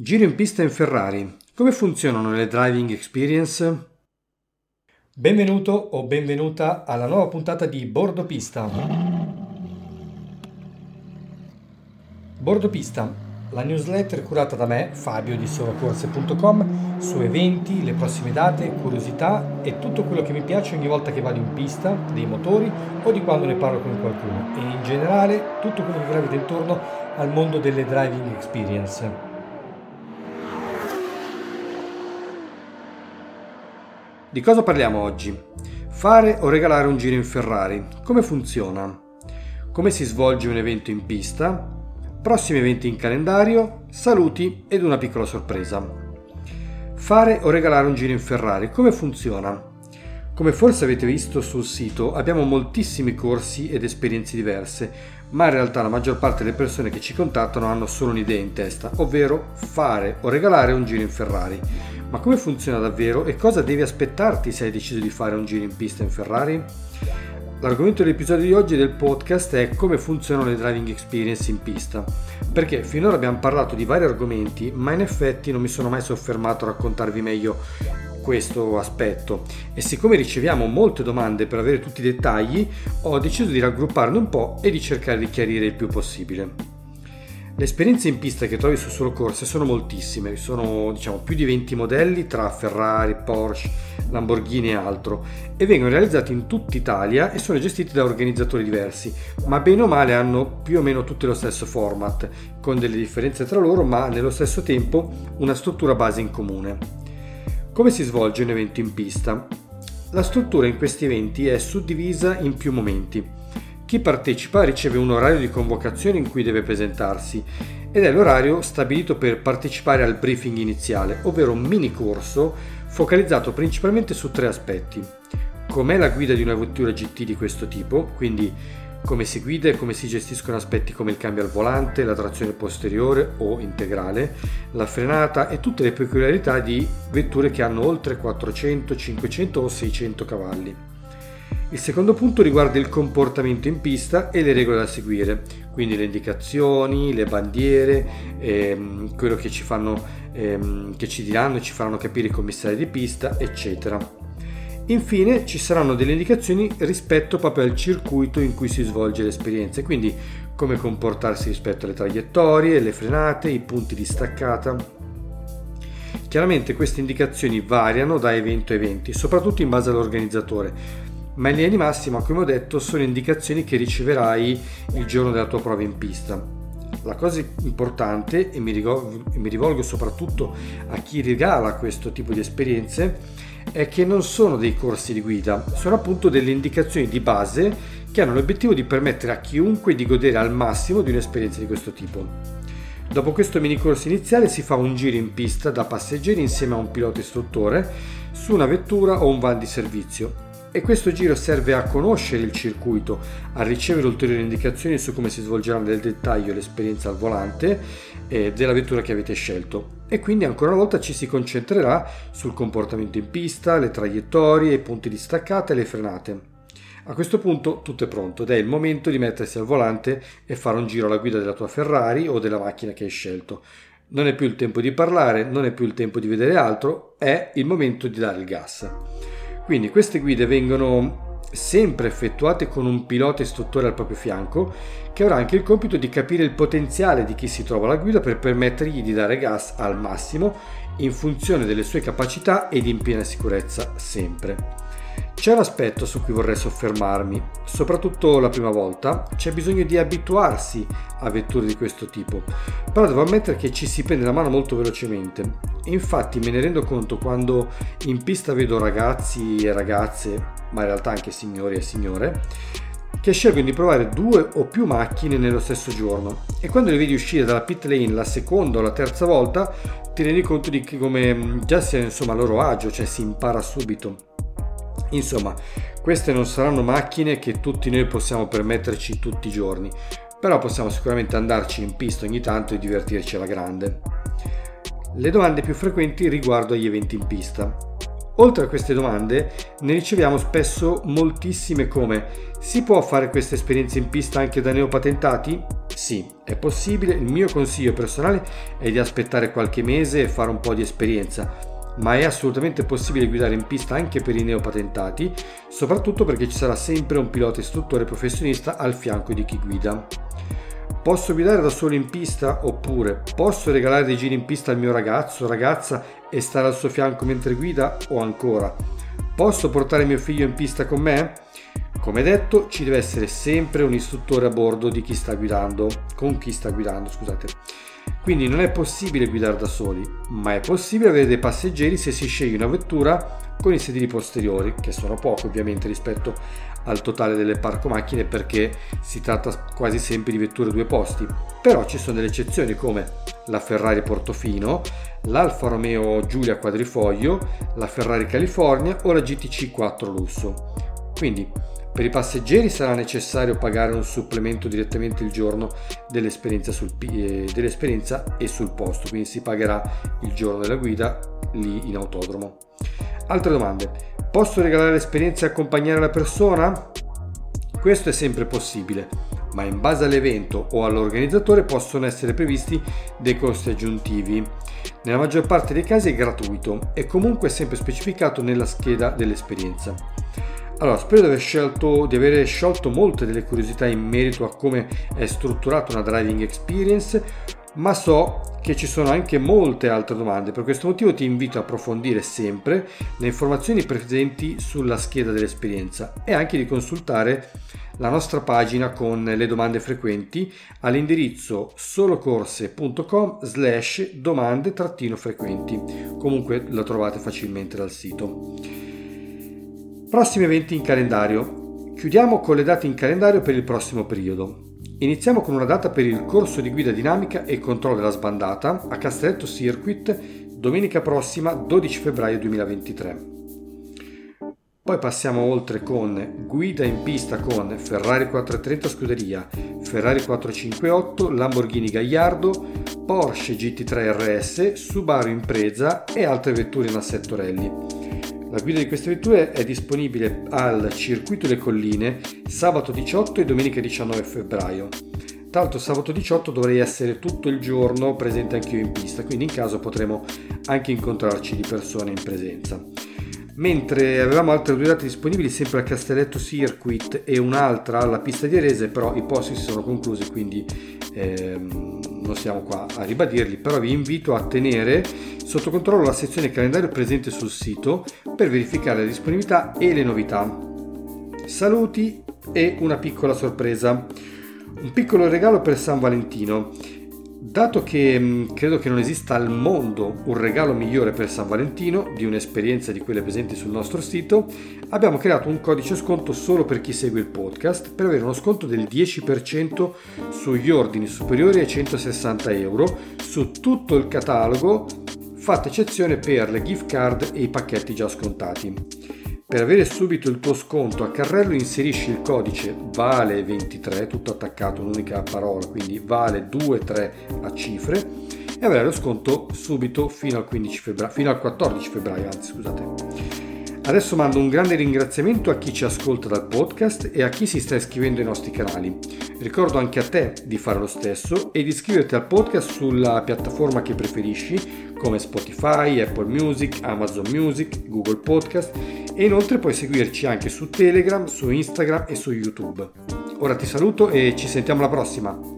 Giro in pista in Ferrari. Come funzionano le driving experience? Benvenuto o benvenuta alla nuova puntata di Bordo Pista. Bordo Pista, la newsletter curata da me, Fabio di solocorse.com, su eventi, le prossime date, curiosità e tutto quello che mi piace ogni volta che vado in pista, dei motori o di quando ne parlo con qualcuno e in generale tutto quello che gravita intorno al mondo delle driving experience. Di cosa parliamo oggi? Fare o regalare un giro in Ferrari. Come funziona? Come si svolge un evento in pista? Prossimi eventi in calendario, saluti ed una piccola sorpresa. Fare o regalare un giro in Ferrari. Come funziona? Come forse avete visto sul sito abbiamo moltissimi corsi ed esperienze diverse, ma in realtà la maggior parte delle persone che ci contattano hanno solo un'idea in testa, ovvero fare o regalare un giro in Ferrari. Ma come funziona davvero e cosa devi aspettarti se hai deciso di fare un giro in pista in Ferrari? L'argomento dell'episodio di oggi del podcast è come funzionano le driving experience in pista, perché finora abbiamo parlato di vari argomenti, ma in effetti non mi sono mai soffermato a raccontarvi meglio questo aspetto e siccome riceviamo molte domande per avere tutti i dettagli, ho deciso di raggrupparne un po' e di cercare di chiarire il più possibile. Le esperienze in pista che trovi su Solo Corse sono moltissime, sono diciamo più di 20 modelli tra Ferrari, Porsche, Lamborghini e altro e vengono realizzati in tutta Italia e sono gestiti da organizzatori diversi, ma bene o male hanno più o meno tutti lo stesso format, con delle differenze tra loro ma nello stesso tempo una struttura base in comune. Come si svolge un evento in pista? La struttura in questi eventi è suddivisa in più momenti. Chi partecipa riceve un orario di convocazione in cui deve presentarsi ed è l'orario stabilito per partecipare al briefing iniziale, ovvero un mini corso focalizzato principalmente su tre aspetti. Com'è la guida di una vettura GT di questo tipo, quindi come si guida e come si gestiscono aspetti come il cambio al volante, la trazione posteriore o integrale, la frenata e tutte le peculiarità di vetture che hanno oltre 400, 500 o 600 cavalli. Il secondo punto riguarda il comportamento in pista e le regole da seguire, quindi le indicazioni, le bandiere, ehm, quello che ci, fanno, ehm, che ci diranno e ci faranno capire i commissari di pista, eccetera. Infine ci saranno delle indicazioni rispetto proprio al circuito in cui si svolge l'esperienza, quindi come comportarsi rispetto alle traiettorie, le frenate, i punti di staccata. Chiaramente queste indicazioni variano da evento a evento, soprattutto in base all'organizzatore, ma in linea di massima, come ho detto, sono indicazioni che riceverai il giorno della tua prova in pista. La cosa importante, e mi rivolgo, soprattutto a chi regala questo tipo di esperienze, è che non sono dei corsi di guida, sono appunto delle indicazioni di base che hanno l'obiettivo di permettere a chiunque di godere al massimo di un'esperienza di questo tipo. Dopo questo mini corso iniziale si fa un giro in pista da passeggeri insieme a un pilota istruttore su una vettura o un van di servizio e questo giro serve a conoscere il circuito, a ricevere ulteriori indicazioni su come si svolgerà nel dettaglio l'esperienza al volante eh, della vettura che avete scelto e quindi ancora una volta ci si concentrerà sul comportamento in pista, le traiettorie, i punti di staccata e le frenate. A questo punto tutto è pronto ed è il momento di mettersi al volante e fare un giro alla guida della tua Ferrari o della macchina che hai scelto. Non è più il tempo di parlare, non è più il tempo di vedere altro, è il momento di dare il gas. Quindi queste guide vengono sempre effettuate con un pilota istruttore al proprio fianco che avrà anche il compito di capire il potenziale di chi si trova alla guida per permettergli di dare gas al massimo in funzione delle sue capacità ed in piena sicurezza sempre. C'è un aspetto su cui vorrei soffermarmi, soprattutto la prima volta, c'è bisogno di abituarsi a vetture di questo tipo, però devo ammettere che ci si prende la mano molto velocemente. Infatti me ne rendo conto quando in pista vedo ragazzi e ragazze, ma in realtà anche signori e signore, che scelgono di provare due o più macchine nello stesso giorno e quando le vedi uscire dalla pit lane la seconda o la terza volta ti rendi conto di come già sia insomma a loro agio, cioè si impara subito. Insomma, queste non saranno macchine che tutti noi possiamo permetterci tutti i giorni, però possiamo sicuramente andarci in pista ogni tanto e divertirci alla grande. Le domande più frequenti riguardo agli eventi in pista. Oltre a queste domande ne riceviamo spesso moltissime come si può fare questa esperienza in pista anche da neopatentati? Sì, è possibile, il mio consiglio personale è di aspettare qualche mese e fare un po' di esperienza, ma è assolutamente possibile guidare in pista anche per i neopatentati, soprattutto perché ci sarà sempre un pilota istruttore professionista al fianco di chi guida. Posso guidare da solo in pista oppure posso regalare dei giri in pista al mio ragazzo o ragazza e stare al suo fianco mentre guida o ancora posso portare mio figlio in pista con me? Come detto, ci deve essere sempre un istruttore a bordo di chi sta guidando, con chi sta guidando, scusate. Quindi non è possibile guidare da soli, ma è possibile avere dei passeggeri se si sceglie una vettura con i sedili posteriori, che sono pochi ovviamente rispetto al totale delle parco macchine perché si tratta quasi sempre di vetture due posti. Però ci sono delle eccezioni come la Ferrari Portofino, l'Alfa Romeo Giulia Quadrifoglio, la Ferrari California o la GTC 4 Lusso. Quindi per i passeggeri sarà necessario pagare un supplemento direttamente il giorno dell'esperienza, sul, eh, dell'esperienza e sul posto, quindi si pagherà il giorno della guida lì in autodromo. Altre domande. Posso regalare l'esperienza e accompagnare la persona? Questo è sempre possibile, ma in base all'evento o all'organizzatore possono essere previsti dei costi aggiuntivi. Nella maggior parte dei casi è gratuito e comunque sempre specificato nella scheda dell'esperienza. Allora, spero di aver, scelto, di aver sciolto molte delle curiosità in merito a come è strutturata una driving experience, ma so che ci sono anche molte altre domande. Per questo motivo ti invito a approfondire sempre le informazioni presenti sulla scheda dell'esperienza e anche di consultare la nostra pagina con le domande frequenti all'indirizzo solocorse.com slash domande-frequenti. Comunque la trovate facilmente dal sito. Prossimi eventi in calendario. Chiudiamo con le date in calendario per il prossimo periodo. Iniziamo con una data per il corso di guida dinamica e controllo della sbandata a Castelletto Circuit domenica prossima 12 febbraio 2023. Poi passiamo oltre con guida in pista con Ferrari 430 Scuderia, Ferrari 458, Lamborghini Gagliardo, Porsche GT3 RS, Subaru Impreza e altre vetture in assetto rally. La guida di queste vetture è disponibile al Circuito Le Colline sabato 18 e domenica 19 febbraio. Tra l'altro sabato 18 dovrei essere tutto il giorno presente anch'io in pista, quindi in caso potremo anche incontrarci di persona in presenza. Mentre avevamo altre due date disponibili sempre al Castelletto Circuit e un'altra alla pista di Arese, però i posti si sono conclusi, quindi ehm, non siamo qua a ribadirli, però vi invito a tenere sotto controllo la sezione calendario presente sul sito per verificare la disponibilità e le novità. Saluti e una piccola sorpresa. Un piccolo regalo per San Valentino. Dato che mm, credo che non esista al mondo un regalo migliore per San Valentino di un'esperienza di quelle presenti sul nostro sito, abbiamo creato un codice sconto solo per chi segue il podcast per avere uno sconto del 10% sugli ordini superiori ai 160 euro su tutto il catalogo, fatta eccezione per le gift card e i pacchetti già scontati. Per avere subito il tuo sconto a carrello inserisci il codice VALE23, tutto attaccato, un'unica parola, quindi VALE23 a cifre e avrai lo sconto subito fino al, 15 febbraio, fino al 14 febbraio, anzi scusate. Adesso mando un grande ringraziamento a chi ci ascolta dal podcast e a chi si sta iscrivendo ai nostri canali. Ricordo anche a te di fare lo stesso e di iscriverti al podcast sulla piattaforma che preferisci come Spotify, Apple Music, Amazon Music, Google Podcast e inoltre puoi seguirci anche su Telegram, su Instagram e su YouTube. Ora ti saluto e ci sentiamo alla prossima.